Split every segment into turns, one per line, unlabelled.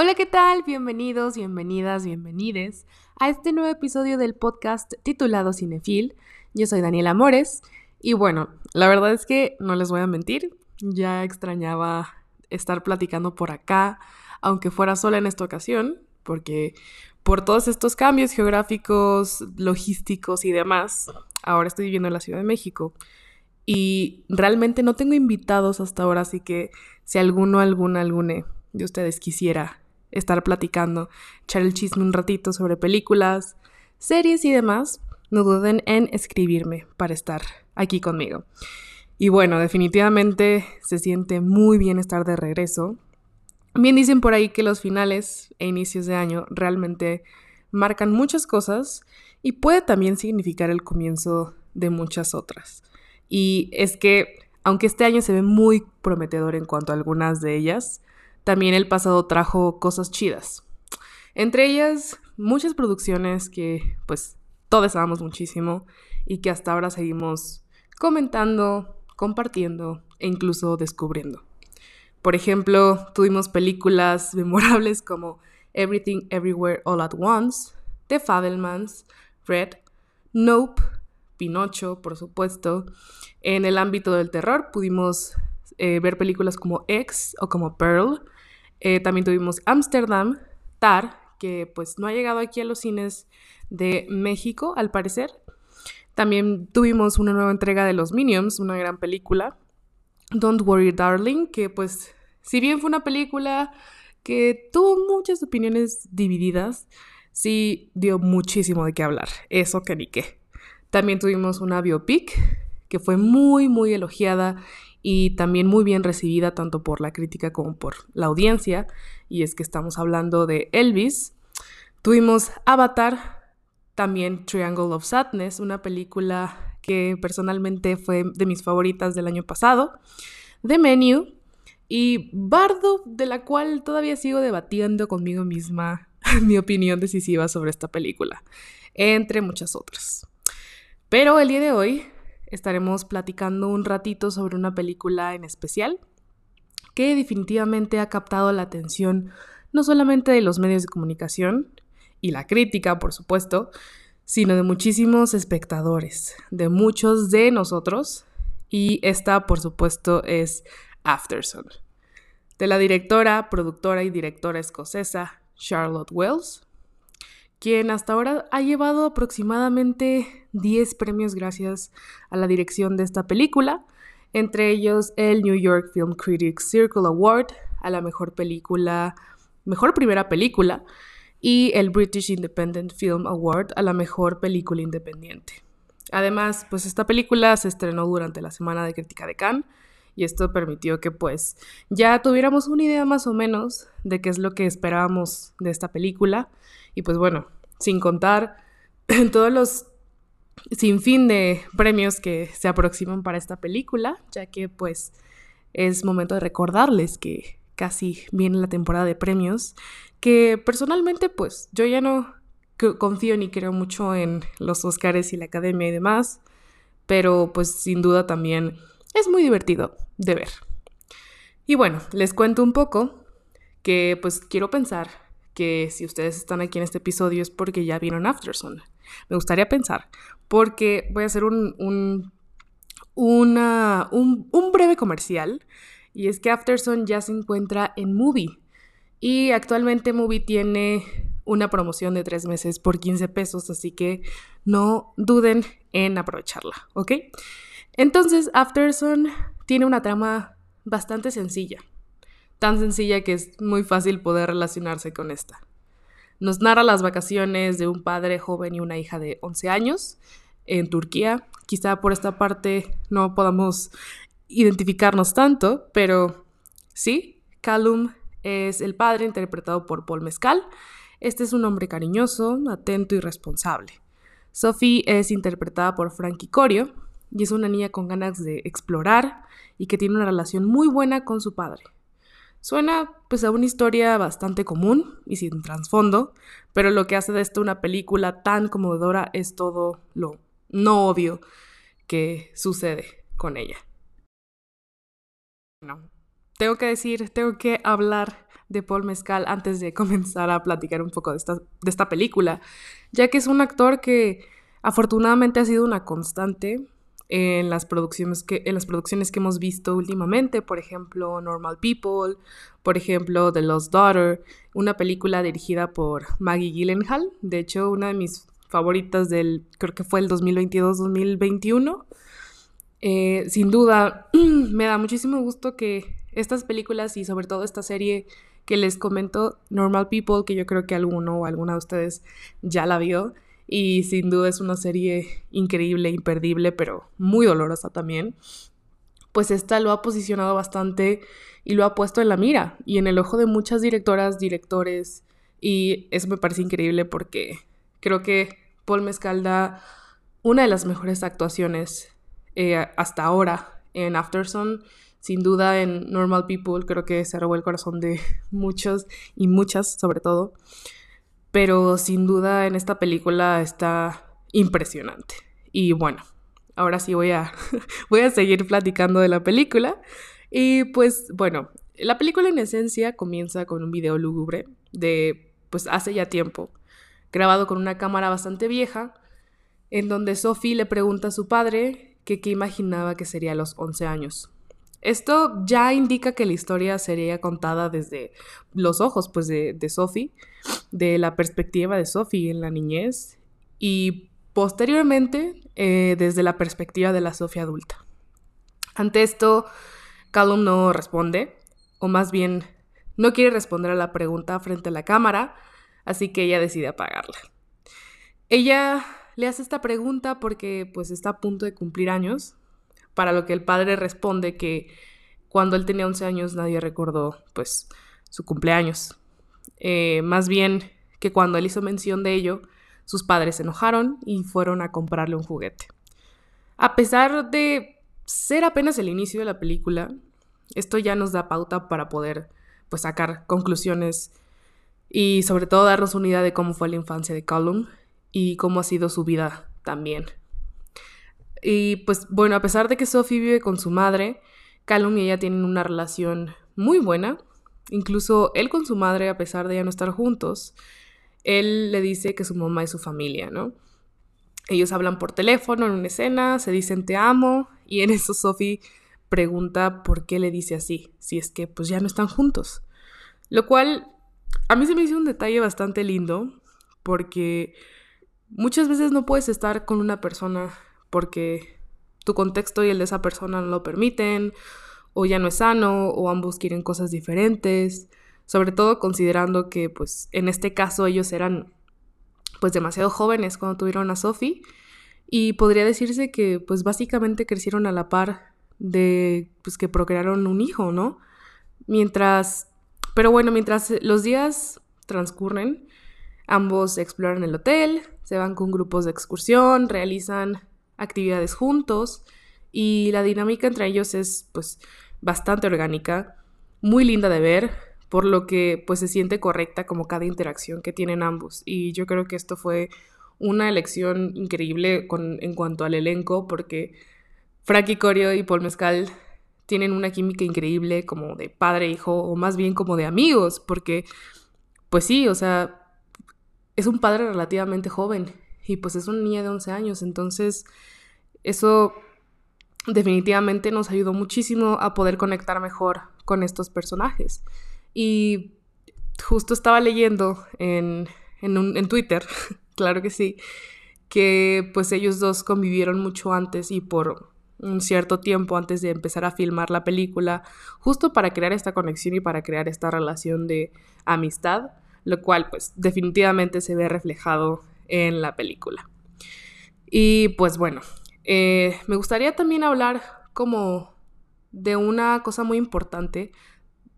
Hola, ¿qué tal? Bienvenidos, bienvenidas, bienvenides a este nuevo episodio del podcast titulado Cinefil. Yo soy Daniela Amores y bueno, la verdad es que no les voy a mentir, ya extrañaba estar platicando por acá, aunque fuera sola en esta ocasión, porque por todos estos cambios geográficos, logísticos y demás, ahora estoy viviendo en la Ciudad de México y realmente no tengo invitados hasta ahora, así que si alguno, alguna, alguna de ustedes quisiera estar platicando, echar el chisme un ratito sobre películas, series y demás, no duden en escribirme para estar aquí conmigo. Y bueno, definitivamente se siente muy bien estar de regreso. Bien dicen por ahí que los finales e inicios de año realmente marcan muchas cosas y puede también significar el comienzo de muchas otras. Y es que, aunque este año se ve muy prometedor en cuanto a algunas de ellas, también el pasado trajo cosas chidas. Entre ellas, muchas producciones que pues todos amamos muchísimo y que hasta ahora seguimos comentando, compartiendo e incluso descubriendo. Por ejemplo, tuvimos películas memorables como Everything Everywhere All at Once, The Fabelmans, Red, Nope, Pinocho, por supuesto. En el ámbito del terror pudimos eh, ver películas como X o como Pearl. Eh, también tuvimos Amsterdam, Tar, que pues no ha llegado aquí a los cines de México, al parecer. También tuvimos una nueva entrega de Los Minions, una gran película. Don't Worry Darling, que pues si bien fue una película que tuvo muchas opiniones divididas, sí dio muchísimo de qué hablar. Eso que ni qué. También tuvimos una biopic que fue muy, muy elogiada y también muy bien recibida tanto por la crítica como por la audiencia. Y es que estamos hablando de Elvis. Tuvimos Avatar, también Triangle of Sadness, una película que personalmente fue de mis favoritas del año pasado. The Menu y Bardo, de la cual todavía sigo debatiendo conmigo misma mi opinión decisiva sobre esta película, entre muchas otras. Pero el día de hoy estaremos platicando un ratito sobre una película en especial que definitivamente ha captado la atención no solamente de los medios de comunicación y la crítica, por supuesto, sino de muchísimos espectadores, de muchos de nosotros, y esta, por supuesto, es Afterson, de la directora, productora y directora escocesa Charlotte Wells, quien hasta ahora ha llevado aproximadamente 10 premios gracias a la dirección de esta película, entre ellos el New York Film Critics Circle Award a la mejor película, mejor primera película, y el British Independent Film Award a la mejor película independiente. Además, pues esta película se estrenó durante la Semana de Crítica de Cannes y esto permitió que pues ya tuviéramos una idea más o menos de qué es lo que esperábamos de esta película y pues bueno, sin contar todos los sin fin de premios que se aproximan para esta película, ya que pues es momento de recordarles que casi viene la temporada de premios, que personalmente pues yo ya no confío ni creo mucho en los Oscars y la Academia y demás, pero pues sin duda también es muy divertido de ver. Y bueno, les cuento un poco que pues quiero pensar que si ustedes están aquí en este episodio es porque ya vieron Afterson. Me gustaría pensar, porque voy a hacer un, un, un, un breve comercial, y es que Afterson ya se encuentra en Movie. Y actualmente Movie tiene una promoción de tres meses por 15 pesos, así que no duden en aprovecharla, ¿ok? Entonces, Afterson tiene una trama bastante sencilla, tan sencilla que es muy fácil poder relacionarse con esta. Nos narra las vacaciones de un padre joven y una hija de 11 años en Turquía. Quizá por esta parte no podamos identificarnos tanto, pero sí, Callum es el padre interpretado por Paul Mescal. Este es un hombre cariñoso, atento y responsable. Sophie es interpretada por Frankie Corio, y es una niña con ganas de explorar y que tiene una relación muy buena con su padre. Suena pues a una historia bastante común y sin trasfondo, pero lo que hace de esto una película tan conmovedora es todo lo no obvio que sucede con ella. Bueno, tengo que decir, tengo que hablar de Paul Mezcal antes de comenzar a platicar un poco de esta, de esta película, ya que es un actor que afortunadamente ha sido una constante en las producciones que, en las producciones que hemos visto últimamente, por ejemplo, Normal People, por ejemplo, The Lost Daughter, una película dirigida por Maggie Gyllenhaal, de hecho, una de mis favoritas del, creo que fue el 2022-2021. Eh, sin duda, me da muchísimo gusto que estas películas y sobre todo esta serie que les comento, Normal People, que yo creo que alguno o alguna de ustedes ya la vio, y sin duda es una serie increíble, imperdible, pero muy dolorosa también. Pues esta lo ha posicionado bastante y lo ha puesto en la mira y en el ojo de muchas directoras, directores, y eso me parece increíble porque creo que Paul Mezcal da una de las mejores actuaciones eh, hasta ahora en Afterson. Sin duda en Normal People creo que se robó el corazón de muchos y muchas sobre todo pero sin duda en esta película está impresionante. Y bueno, ahora sí voy a, voy a seguir platicando de la película. Y pues bueno, la película en esencia comienza con un video lúgubre de pues hace ya tiempo, grabado con una cámara bastante vieja, en donde Sophie le pregunta a su padre que qué imaginaba que sería a los 11 años. Esto ya indica que la historia sería contada desde los ojos pues, de, de Sophie, de la perspectiva de Sophie en la niñez y posteriormente eh, desde la perspectiva de la Sophie adulta. Ante esto, Callum no responde, o más bien no quiere responder a la pregunta frente a la cámara, así que ella decide apagarla. Ella le hace esta pregunta porque pues está a punto de cumplir años, para lo que el padre responde que cuando él tenía 11 años nadie recordó pues su cumpleaños. Eh, más bien que cuando él hizo mención de ello, sus padres se enojaron y fueron a comprarle un juguete. A pesar de ser apenas el inicio de la película, esto ya nos da pauta para poder pues sacar conclusiones y sobre todo darnos una idea de cómo fue la infancia de Callum y cómo ha sido su vida también. Y pues bueno, a pesar de que Sophie vive con su madre, Callum y ella tienen una relación muy buena. Incluso él con su madre, a pesar de ya no estar juntos, él le dice que su mamá es su familia, ¿no? Ellos hablan por teléfono en una escena, se dicen te amo y en eso Sophie pregunta por qué le dice así, si es que pues ya no están juntos. Lo cual a mí se me hizo un detalle bastante lindo porque muchas veces no puedes estar con una persona porque tu contexto y el de esa persona no lo permiten, o ya no es sano, o ambos quieren cosas diferentes, sobre todo considerando que pues en este caso ellos eran pues demasiado jóvenes cuando tuvieron a Sophie y podría decirse que pues básicamente crecieron a la par de pues que procrearon un hijo, ¿no? Mientras, pero bueno, mientras los días transcurren, ambos exploran el hotel, se van con grupos de excursión, realizan actividades juntos y la dinámica entre ellos es pues bastante orgánica, muy linda de ver, por lo que pues se siente correcta como cada interacción que tienen ambos. Y yo creo que esto fue una elección increíble en cuanto al elenco porque Frankie Corio y Paul Mezcal tienen una química increíble como de padre e hijo o más bien como de amigos porque pues sí, o sea, es un padre relativamente joven y pues es una niña de 11 años, entonces eso definitivamente nos ayudó muchísimo a poder conectar mejor con estos personajes. Y justo estaba leyendo en, en, Twitter, claro que sí, que pues ellos dos convivieron mucho antes y por un cierto tiempo antes de empezar a filmar la película, justo para crear esta conexión y para crear esta relación de amistad, lo cual pues definitivamente se ve reflejado en la película. Y pues bueno, eh, me gustaría también hablar como de una cosa muy importante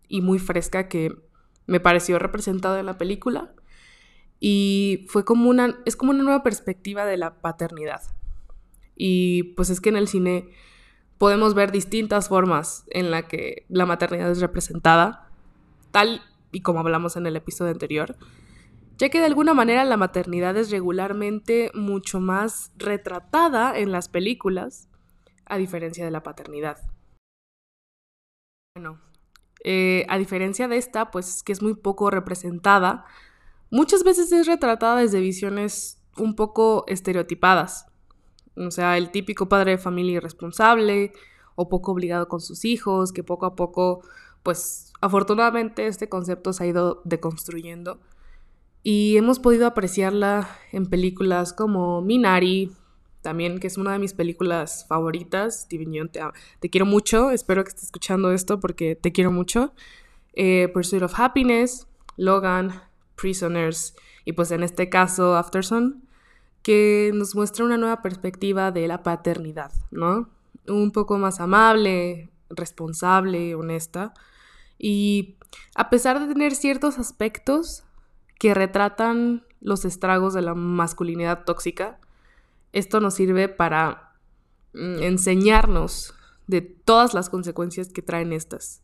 y muy fresca que me pareció representada en la película y fue como una es como una nueva perspectiva de la paternidad. Y pues es que en el cine podemos ver distintas formas en la que la maternidad es representada, tal y como hablamos en el episodio anterior ya que de alguna manera la maternidad es regularmente mucho más retratada en las películas, a diferencia de la paternidad. Bueno, Eh, a diferencia de esta, pues que es muy poco representada, muchas veces es retratada desde visiones un poco estereotipadas. O sea, el típico padre de familia irresponsable o poco obligado con sus hijos, que poco a poco, pues afortunadamente este concepto se ha ido deconstruyendo. Y hemos podido apreciarla en películas como Minari, también, que es una de mis películas favoritas. Steven te, quiero mucho. Espero que estés escuchando esto porque te quiero mucho. Eh, Pursuit of Happiness, Logan, Prisoners y pues en este caso Afterson, que nos muestra una nueva perspectiva de la paternidad, ¿no? Un poco más amable, responsable, honesta. Y a pesar de tener ciertos aspectos que retratan los estragos de la masculinidad tóxica, esto nos sirve para mm, enseñarnos de todas las consecuencias que traen estas,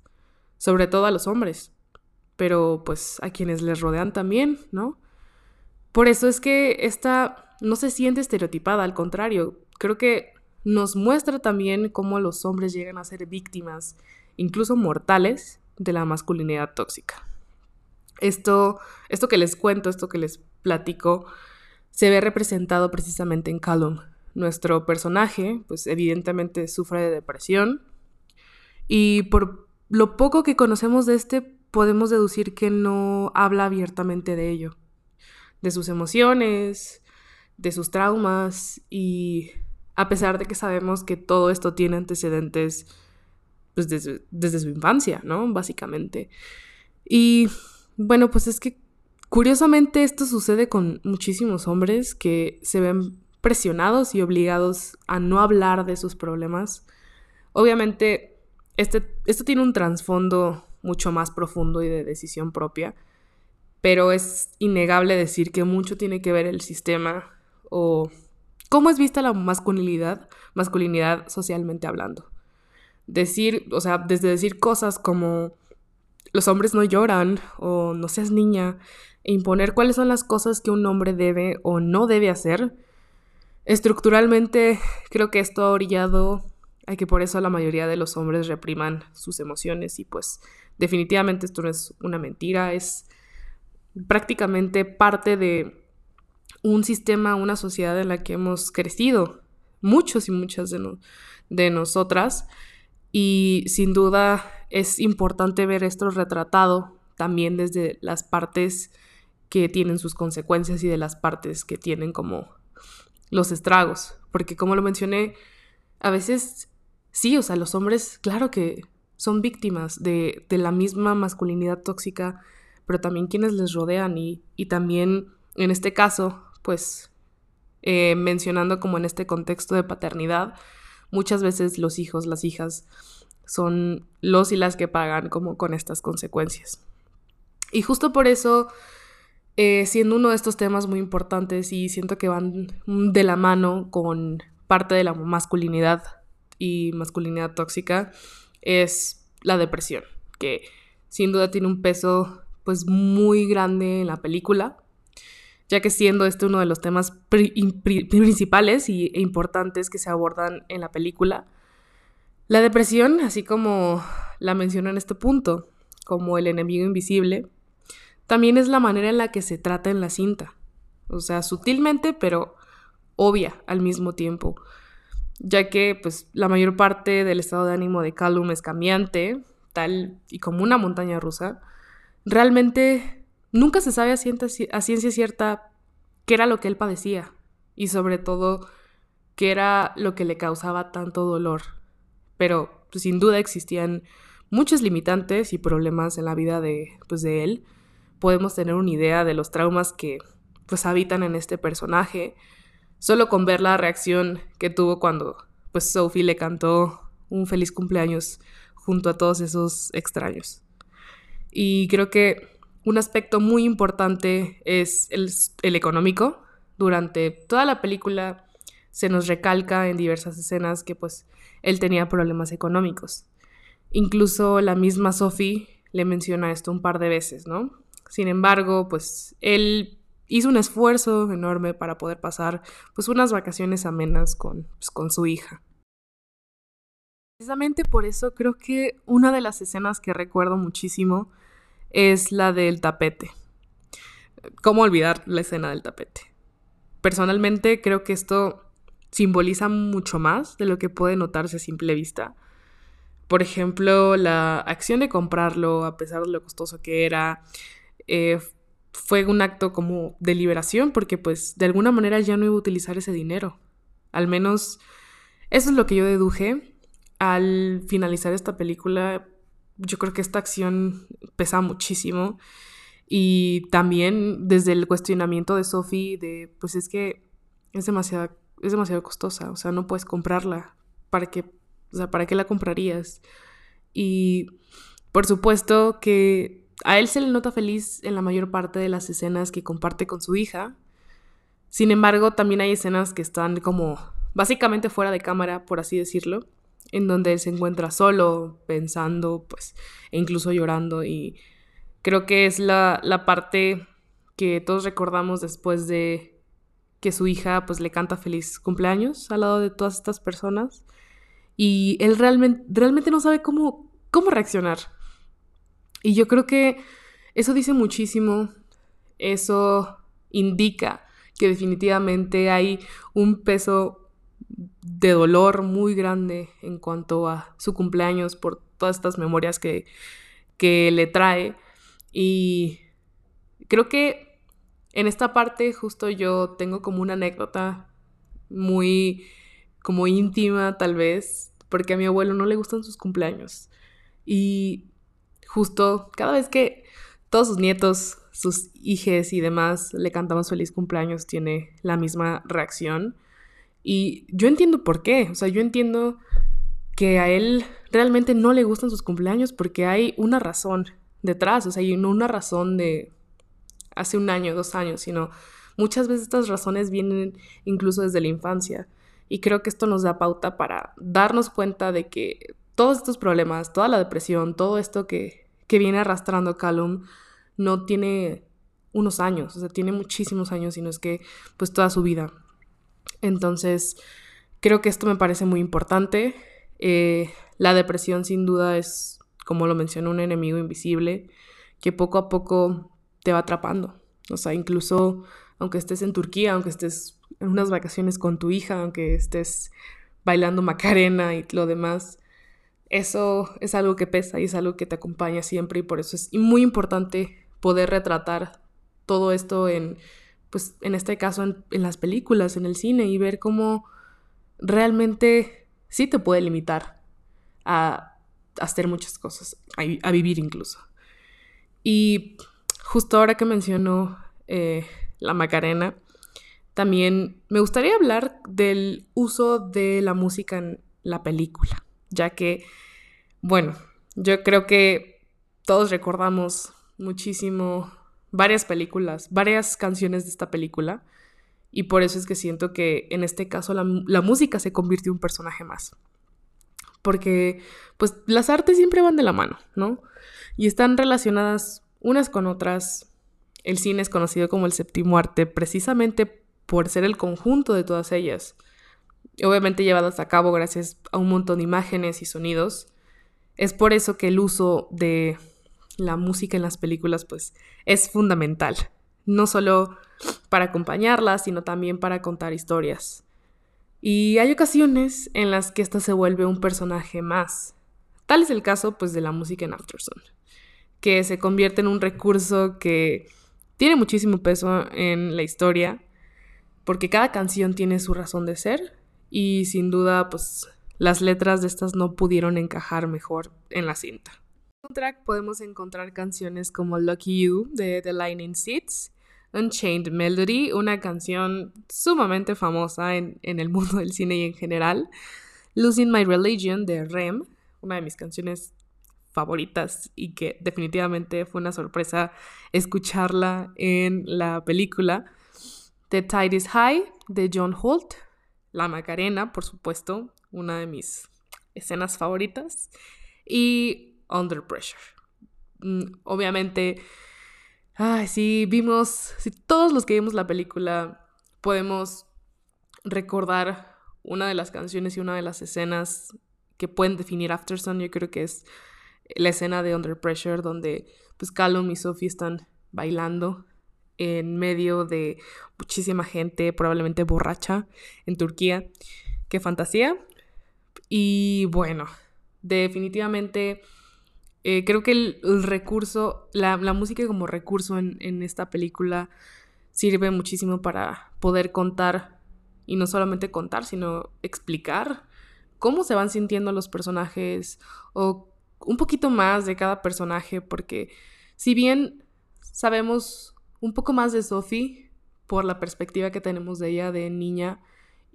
sobre todo a los hombres, pero pues a quienes les rodean también, ¿no? Por eso es que esta no se siente estereotipada, al contrario, creo que nos muestra también cómo los hombres llegan a ser víctimas, incluso mortales, de la masculinidad tóxica. Esto, esto que les cuento, esto que les platico, se ve representado precisamente en Callum. Nuestro personaje, pues evidentemente sufre de depresión y por lo poco que conocemos de este, podemos deducir que no habla abiertamente de ello, de sus emociones, de sus traumas y a pesar de que sabemos que todo esto tiene antecedentes pues desde, desde su infancia, ¿no? Básicamente. Y bueno, pues es que Curiosamente esto sucede con muchísimos hombres que se ven presionados y obligados a no hablar de sus problemas. Obviamente, este, esto tiene un trasfondo mucho más profundo y de decisión propia, pero es innegable decir que mucho tiene que ver el sistema o cómo es vista la masculinidad, masculinidad socialmente hablando. Decir, o sea, desde decir cosas como los hombres no lloran o no seas niña, e imponer cuáles son las cosas que un hombre debe o no debe hacer. Estructuralmente creo que esto ha orillado a que por eso la mayoría de los hombres repriman sus emociones y pues definitivamente esto no es una mentira, es prácticamente parte de un sistema, una sociedad en la que hemos crecido, muchos y muchas de, de nosotras, y sin duda es importante ver esto retratado también desde las partes que tienen sus consecuencias y de las partes que tienen como los estragos. Porque como lo mencioné, a veces sí, o sea, los hombres, claro que son víctimas de, la misma masculinidad tóxica, pero también quienes les rodean y, también en este caso, pues eh, mencionando como en este contexto de paternidad, muchas veces los hijos, las hijas, son los y las que pagan como con estas consecuencias. Y justo por eso eh, siendo uno de estos temas muy importantes y siento que van de la mano con parte de la masculinidad y masculinidad tóxica, es la depresión, que sin duda tiene un peso pues muy grande en la película, ya que siendo este uno de los temas principales y, e importantes que se abordan en la película, la depresión, así como la menciono en este punto, como el enemigo invisible, también es la manera en la que se trata en la cinta. O sea, sutilmente, pero obvia al mismo tiempo. Ya que, pues, la mayor parte del estado de ánimo de Callum es cambiante, tal y como una montaña rusa. Realmente nunca se sabe a ciencia, cierta qué era lo que él padecía. Y sobre todo, qué era lo que le causaba tanto dolor. Pero, pues, sin duda existían muchos limitantes y problemas en la vida de, pues, de él podemos tener una idea de los traumas que pues habitan en este personaje, solo con ver la reacción que tuvo cuando pues Sophie le cantó un feliz cumpleaños junto a todos esos extraños. Y creo que un aspecto muy importante es el, el económico. Durante toda la película se nos recalca en diversas escenas que pues él tenía problemas económicos. Incluso la misma Sophie le menciona esto un par de veces, ¿no? Sin embargo, pues él hizo un esfuerzo enorme para poder pasar pues unas vacaciones amenas con, pues, con su hija. Precisamente por eso creo que una de las escenas que recuerdo muchísimo es la del tapete. ¿Cómo olvidar la escena del tapete? Personalmente creo que esto simboliza mucho más de lo que puede notarse a simple vista. Por ejemplo, la acción de comprarlo, a pesar de lo costoso que era, eh, fue un acto como de liberación porque pues de alguna manera ya no iba a utilizar ese dinero. Al menos eso es lo que yo deduje al finalizar esta película. Yo creo que esta acción pesa muchísimo y también desde el cuestionamiento de Sophie de pues es que es demasiado es demasiado costosa, o sea, no puedes comprarla. ¿Para qué, o sea, ¿para qué la comprarías? Y por supuesto que a él se le nota feliz en la mayor parte de las escenas que comparte con su hija. Sin embargo, también hay escenas que están como básicamente fuera de cámara, por así decirlo, en donde él se encuentra solo, pensando, pues, e incluso llorando. Y creo que es la, la parte que todos recordamos después de que su hija pues le canta feliz cumpleaños al lado de todas estas personas y él realmente, realmente no sabe cómo, cómo reaccionar. Y yo creo que eso dice muchísimo, eso indica que definitivamente hay un peso de dolor muy grande en cuanto a su cumpleaños por todas estas memorias que, que le trae. Y creo que en esta parte justo yo tengo como una anécdota muy como íntima tal vez, porque a mi abuelo no le gustan sus cumpleaños. Y justo cada vez que todos sus nietos, sus hijes y demás le cantamos feliz cumpleaños, tiene la misma reacción. Y yo entiendo por qué, o sea, yo entiendo que a él realmente no le gustan sus cumpleaños porque hay una razón detrás, o sea, hay una razón de hace un año, dos años, sino muchas veces estas razones vienen incluso desde la infancia. Y creo que esto nos da pauta para darnos cuenta de que todos estos problemas, toda la depresión, todo esto que, que viene arrastrando Callum, no tiene unos años, o sea, tiene muchísimos años y no es que pues toda su vida. Entonces, creo que esto me parece muy importante. Eh, la depresión sin duda es, como lo mencionó, un enemigo invisible que poco a poco te va atrapando. O sea, incluso aunque estés en Turquía, aunque estés en unas vacaciones con tu hija, aunque estés bailando Macarena y lo demás, eso es algo que pesa y es algo que te acompaña siempre y por eso es muy importante poder retratar todo esto en, pues en este caso en, las películas, en el cine y ver cómo realmente sí te puede limitar a, hacer muchas cosas, a, vivir incluso. Y justo ahora que mencionó eh, la Macarena, también me gustaría hablar del uso de la música en la película, ya que, bueno, yo creo que todos recordamos muchísimo varias películas, varias canciones de esta película, y por eso es que siento que en este caso la, la música se convirtió en un personaje más. Porque, pues, las artes siempre van de la mano, ¿no? Y están relacionadas unas con otras. El cine es conocido como el séptimo arte precisamente por ser el conjunto de todas ellas. Obviamente llevadas a cabo gracias a un montón de imágenes y sonidos. Es por eso que el uso de la música en las películas pues es fundamental. No solo para acompañarlas, sino también para contar historias. Y hay ocasiones en las que ésta se vuelve un personaje más. Tal es el caso pues de la música en Afterson que se convierte en un recurso que tiene muchísimo peso en la historia, porque cada canción tiene su razón de ser y sin duda pues las letras de estas no pudieron encajar mejor en la cinta. En un track podemos encontrar canciones como Lucky You de The Lightning Seeds, Unchained Melody, una canción sumamente famosa en, en el mundo del cine y en general, Losing My Religion de Rem, una de mis canciones favoritas y que definitivamente fue una sorpresa escucharla en la película. The Tide is High de John Holt, La Macarena, por supuesto, una de mis escenas favoritas, y Under Pressure. Mm, obviamente, si vimos, si todos los que vimos la película podemos recordar una de las canciones y una de las escenas que pueden definir Aftersun, yo creo que es la escena de Under Pressure, donde pues Callum y Sophie están bailando en medio de muchísima gente, probablemente borracha, en Turquía. Qué fantasía. Y bueno, definitivamente eh, creo que el, recurso, la, música como recurso en, en esta película sirve muchísimo para poder contar, y no solamente contar, sino explicar cómo se van sintiendo los personajes o un poquito más de cada personaje, porque si bien sabemos un poco más de Sophie por la perspectiva que tenemos de ella de niña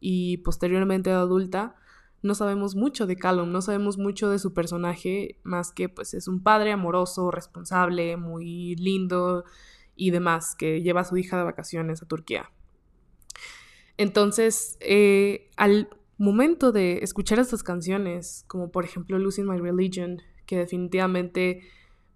y posteriormente de adulta, no sabemos mucho de Callum, no sabemos mucho de su personaje, más que pues es un padre amoroso, responsable, muy lindo y demás, que lleva a su hija de vacaciones a Turquía. Entonces, eh, al momento de escuchar estas canciones, como por ejemplo Losing My Religion, que definitivamente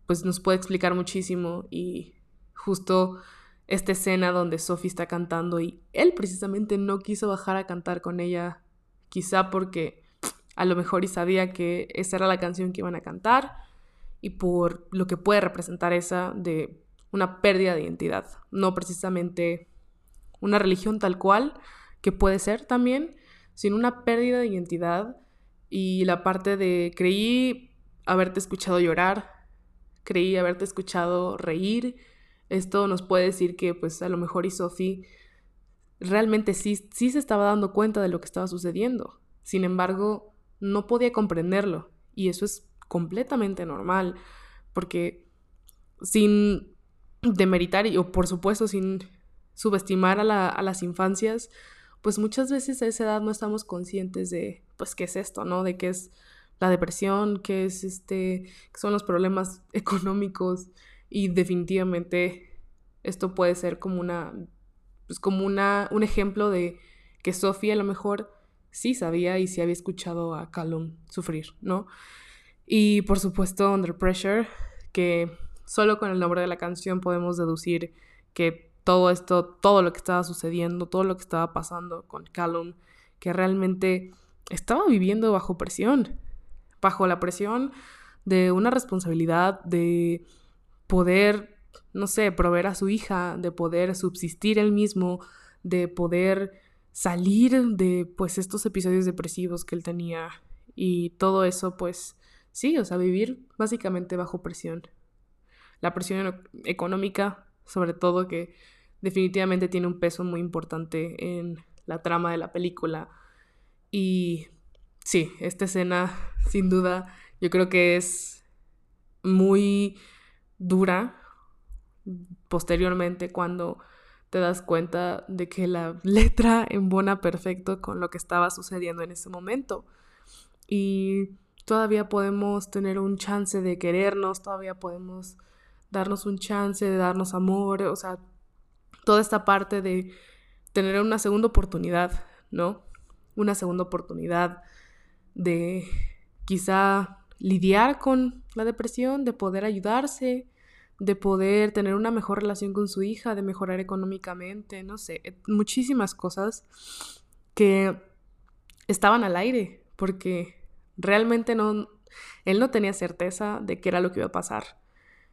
pues nos puede explicar muchísimo y justo esta escena donde Sophie está cantando y él precisamente no quiso bajar a cantar con ella, quizá porque a lo mejor y sabía que esa era la canción que iban a cantar y por lo que puede representar esa de una pérdida de identidad, no precisamente una religión tal cual, que puede ser también, sino una pérdida de identidad y la parte de creí haberte escuchado llorar, creí haberte escuchado reír. Esto nos puede decir que pues a lo mejor y Sophie realmente sí, sí se estaba dando cuenta de lo que estaba sucediendo. Sin embargo, no podía comprenderlo. Y eso es completamente normal. Porque sin demeritar, y, o por supuesto sin subestimar a, a las infancias, pues muchas veces a esa edad no estamos conscientes de, pues, qué es esto, ¿no? De qué es la depresión, qué es este, qué son los problemas económicos y definitivamente esto puede ser como una, pues como una, un ejemplo de que Sofía a lo mejor sí sabía y sí había escuchado a Callum sufrir, ¿no? Y por supuesto Under Pressure, que solo con el nombre de la canción podemos deducir que todo esto, todo lo que estaba sucediendo, todo lo que estaba pasando con Callum, que realmente estaba viviendo bajo presión, bajo la presión de una responsabilidad de poder, no sé, proveer a su hija, de poder subsistir él mismo, de poder salir de pues estos episodios depresivos que él tenía y todo eso pues sí, o sea, vivir básicamente bajo presión. La presión económica, sobre todo que definitivamente tiene un peso muy importante en la trama de la película. Y sí, esta escena, sin duda, yo creo que es muy dura posteriormente cuando te das cuenta de que la letra embona perfecto con lo que estaba sucediendo en ese momento. Y todavía podemos tener un chance de querernos, todavía podemos darnos un chance de darnos amor, o sea, toda esta parte de tener una segunda oportunidad, ¿no? Una segunda oportunidad de quizá lidiar con la depresión, de poder ayudarse, de poder tener una mejor relación con su hija, de mejorar económicamente, no sé, muchísimas cosas que estaban al aire, porque realmente no, él no tenía certeza de qué era lo que iba a pasar.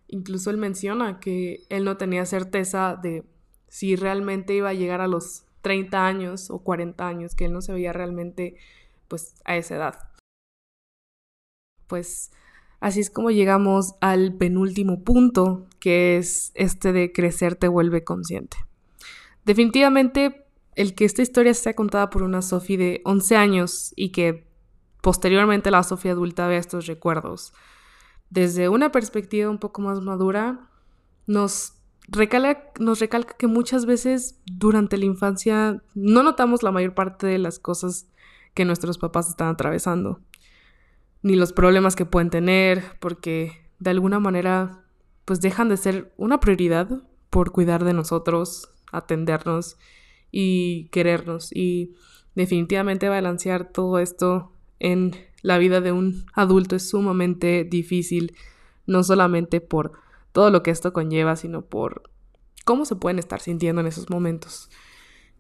Incluso él menciona que él no tenía certeza de si realmente iba a llegar a los 30 años o 40 años, que él no se veía realmente pues a esa edad. Pues así es como llegamos al penúltimo punto, que es este de crecer te vuelve consciente. Definitivamente el que esta historia sea contada por una Sophie de 11 años y que posteriormente la Sophie adulta vea estos recuerdos desde una perspectiva un poco más madura, nos nos recalca que muchas veces durante la infancia no notamos la mayor parte de las cosas que nuestros papás están atravesando, ni los problemas que pueden tener, porque de alguna manera pues dejan de ser una prioridad por cuidar de nosotros, atendernos y querernos. Y definitivamente balancear todo esto en la vida de un adulto es sumamente difícil, no solamente por todo lo que esto conlleva, sino por cómo se pueden estar sintiendo en esos momentos.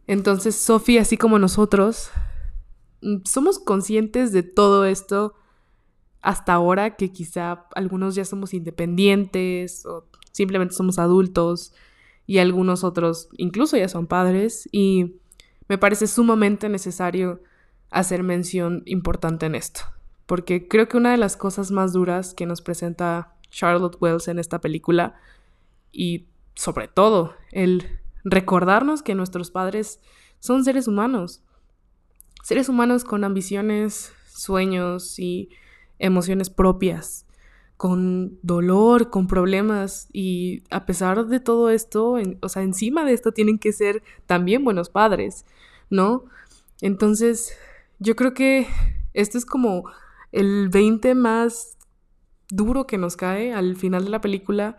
Entonces, Sofía, así como nosotros, somos conscientes de todo esto hasta ahora que quizá algunos ya somos independientes o simplemente somos adultos y algunos otros incluso ya son padres y me parece sumamente necesario hacer mención importante en esto, porque creo que una de las cosas más duras que nos presenta Charlotte Wells en esta película y sobre todo el recordarnos que nuestros padres son seres humanos, seres humanos con ambiciones, sueños y emociones propias, con dolor, con problemas y a pesar de todo esto, o sea, encima de esto tienen que ser también buenos padres, ¿no? Entonces, yo creo que esto es como el 20 más duro que nos cae al final de la película.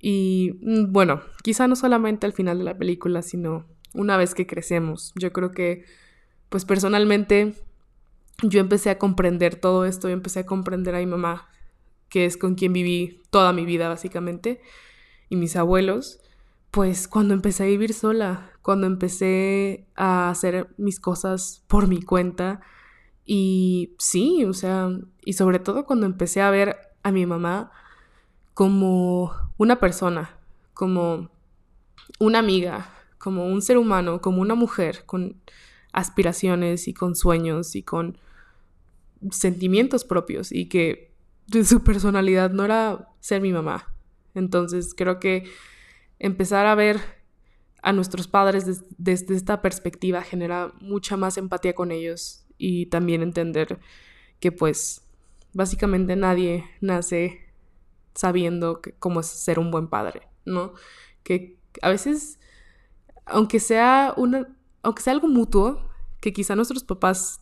Y mm, bueno, quizá no solamente al final de la película, sino una vez que crecemos. Yo creo que, pues personalmente, yo empecé a comprender todo esto, yo empecé a comprender a mi mamá, que es con quien viví toda mi vida básicamente, y mis abuelos, pues cuando empecé a vivir sola, cuando empecé a hacer mis cosas por mi cuenta, y sí, o sea, y sobre todo cuando empecé a ver a mi mamá como una persona, como una amiga, como un ser humano, como una mujer con aspiraciones y con sueños y con sentimientos propios y que su personalidad no era ser mi mamá. Entonces creo que empezar a ver a nuestros padres desde esta perspectiva genera mucha más empatía con ellos y también entender que pues básicamente nadie nace sabiendo cómo es ser un buen padre, ¿no? Que a veces, aunque sea una, aunque sea algo mutuo, que quizá nuestros papás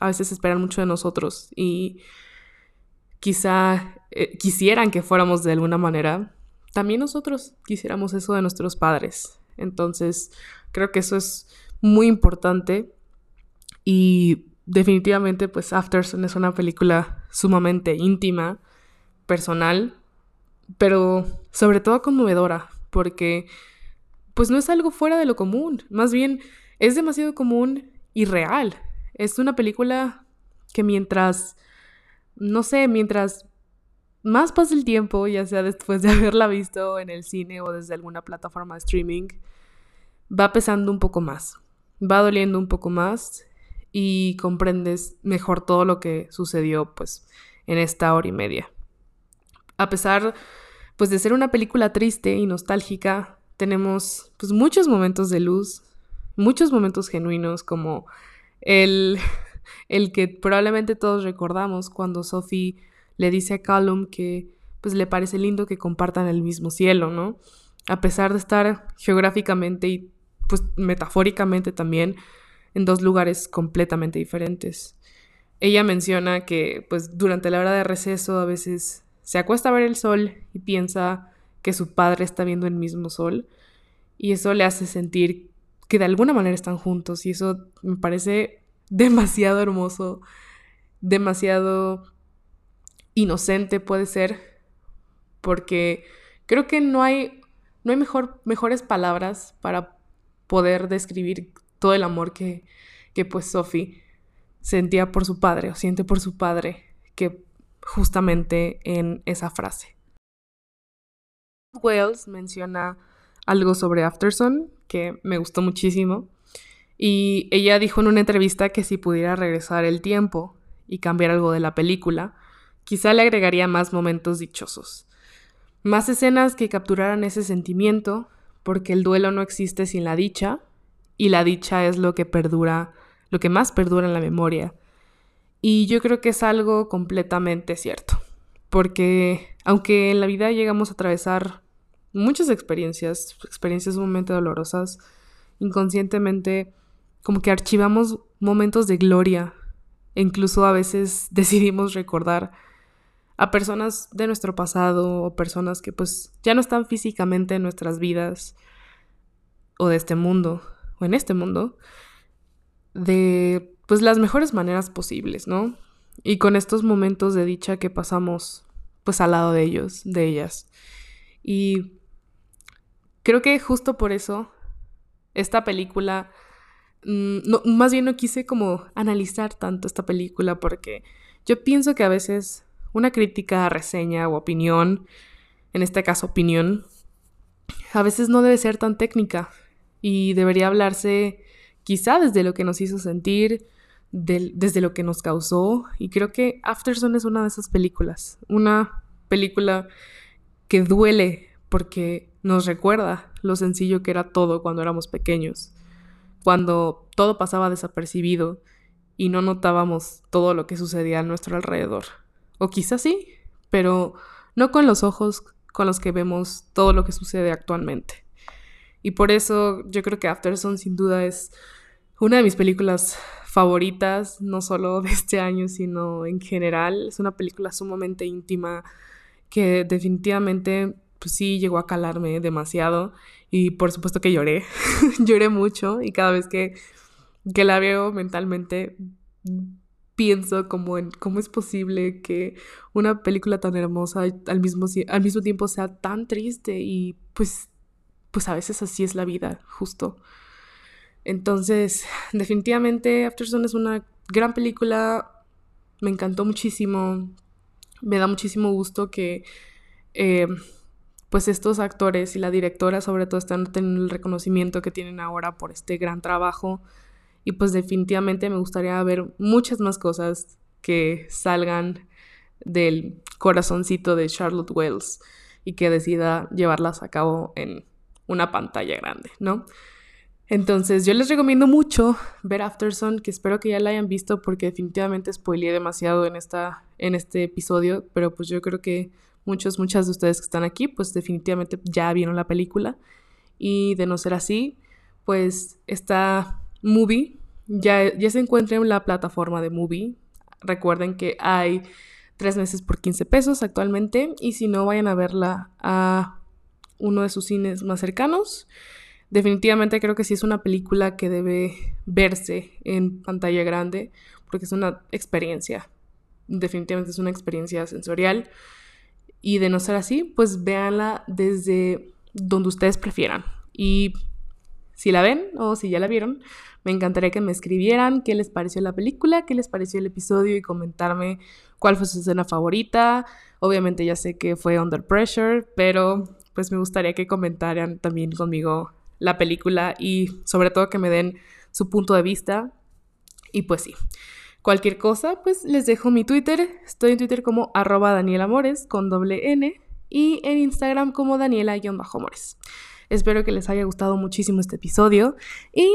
a veces esperan mucho de nosotros y quizá eh, quisieran que fuéramos de alguna manera, también nosotros quisiéramos eso de nuestros padres. Entonces, creo que eso es muy importante y definitivamente pues Afterson es una película sumamente íntima, personal, pero sobre todo conmovedora, porque pues no es algo fuera de lo común, más bien es demasiado común y real. Es una película que mientras, no sé, mientras más pasa el tiempo, ya sea después de haberla visto en el cine o desde alguna plataforma de streaming, va pesando un poco más, va doliendo un poco más y comprendes mejor todo lo que sucedió pues en esta hora y media. A pesar pues de ser una película triste y nostálgica, tenemos pues muchos momentos de luz, muchos momentos genuinos como el, el que probablemente todos recordamos cuando Sophie le dice a Callum que pues le parece lindo que compartan el mismo cielo, ¿no? A pesar de estar geográficamente y pues metafóricamente también en dos lugares completamente diferentes. Ella menciona que pues durante la hora de receso a veces se acuesta a ver el sol y piensa que su padre está viendo el mismo sol y eso le hace sentir que de alguna manera están juntos y eso me parece demasiado hermoso, demasiado inocente puede ser, porque creo que no hay, no hay mejor, mejores palabras para poder describir todo el amor que, que pues Sophie sentía por su padre o siente por su padre que justamente en esa frase. Wells menciona algo sobre Afterson que me gustó muchísimo. Y ella dijo en una entrevista que si pudiera regresar el tiempo y cambiar algo de la película, quizá le agregaría más momentos dichosos, más escenas que capturaran ese sentimiento, porque el duelo no existe sin la dicha y la dicha es lo que perdura, lo que más perdura en la memoria. Y yo creo que es algo completamente cierto, porque aunque en la vida llegamos a atravesar muchas experiencias, experiencias sumamente dolorosas, inconscientemente como que archivamos momentos de gloria e incluso a veces decidimos recordar a personas de nuestro pasado o personas que pues ya no están físicamente en nuestras vidas o de este mundo o en este mundo de pues las mejores maneras posibles, ¿no? Y con estos momentos de dicha que pasamos pues al lado de ellos, de ellas. Y creo que justo por eso esta película, mm, no, más bien no quise como analizar tanto esta película porque yo pienso que a veces una crítica, reseña o opinión, en este caso opinión, a veces no debe ser tan técnica y debería hablarse quizá desde lo que nos hizo sentir, desde lo que nos causó. Y creo que Afterson es una de esas películas. Una película que duele porque nos recuerda lo sencillo que era todo cuando éramos pequeños, cuando todo pasaba desapercibido y no notábamos todo lo que sucedía a nuestro alrededor. O quizás sí, pero no con los ojos con los que vemos todo lo que sucede actualmente. Y por eso yo creo que Afterson sin duda es una de mis películas favoritas, no solo de este año, sino en general. Es una película sumamente íntima que definitivamente, pues sí, llegó a calarme demasiado. Y por supuesto que lloré, lloré mucho y cada vez que, que la veo mentalmente pienso como en cómo es posible que una película tan hermosa al mismo, al mismo tiempo sea tan triste y pues, pues a veces así es la vida, justo. Entonces, definitivamente Afterson es una gran película, me encantó muchísimo, me da muchísimo gusto que eh, pues estos actores y la directora sobre todo están teniendo el reconocimiento que tienen ahora por este gran trabajo y pues definitivamente me gustaría ver muchas más cosas que salgan del corazoncito de Charlotte Wells y que decida llevarlas a cabo en una pantalla grande, ¿no? Entonces, yo les recomiendo mucho ver Afterson, que espero que ya la hayan visto porque definitivamente spoileé demasiado en, esta, en este episodio, pero pues yo creo que muchos, muchas de ustedes que están aquí, pues definitivamente ya vieron la película. Y de no ser así, pues esta movie ya, ya se encuentra en la plataforma de movie. Recuerden que hay tres meses por 15 pesos actualmente y si no, vayan a verla a uno de sus cines más cercanos. Definitivamente creo que sí es una película que debe verse en pantalla grande porque es una experiencia. Definitivamente es una experiencia sensorial. Y de no ser así, pues véanla desde donde ustedes prefieran. Y si la ven o si ya la vieron, me encantaría que me escribieran qué les pareció la película, qué les pareció el episodio y comentarme cuál fue su escena favorita. Obviamente ya sé que fue Under Pressure, pero pues me gustaría que comentaran también conmigo la película y sobre todo que me den su punto de vista. Y pues sí, cualquier cosa, pues les dejo mi Twitter. Estoy en Twitter como arroba Daniela con doble N y en Instagram como Daniela-Mores. Espero que les haya gustado muchísimo este episodio y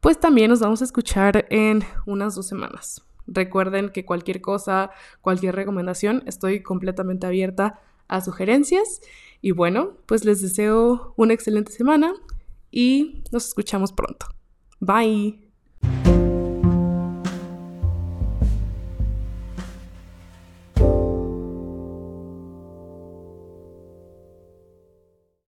pues también nos vamos a escuchar en unas dos semanas. Recuerden que cualquier cosa, cualquier recomendación, estoy completamente abierta a sugerencias. Y bueno, pues les deseo una excelente semana y nos escuchamos pronto. Bye.